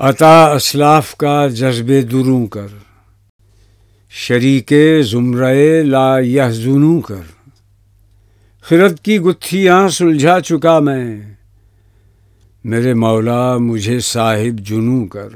عطا اسلاف کا جذب دروں کر، شریک زمرے لا یحزنوں کر۔ خرد کی گتھیاں سلجھا چکا میں، میرے مولا مجھے صاحب جنوں کر۔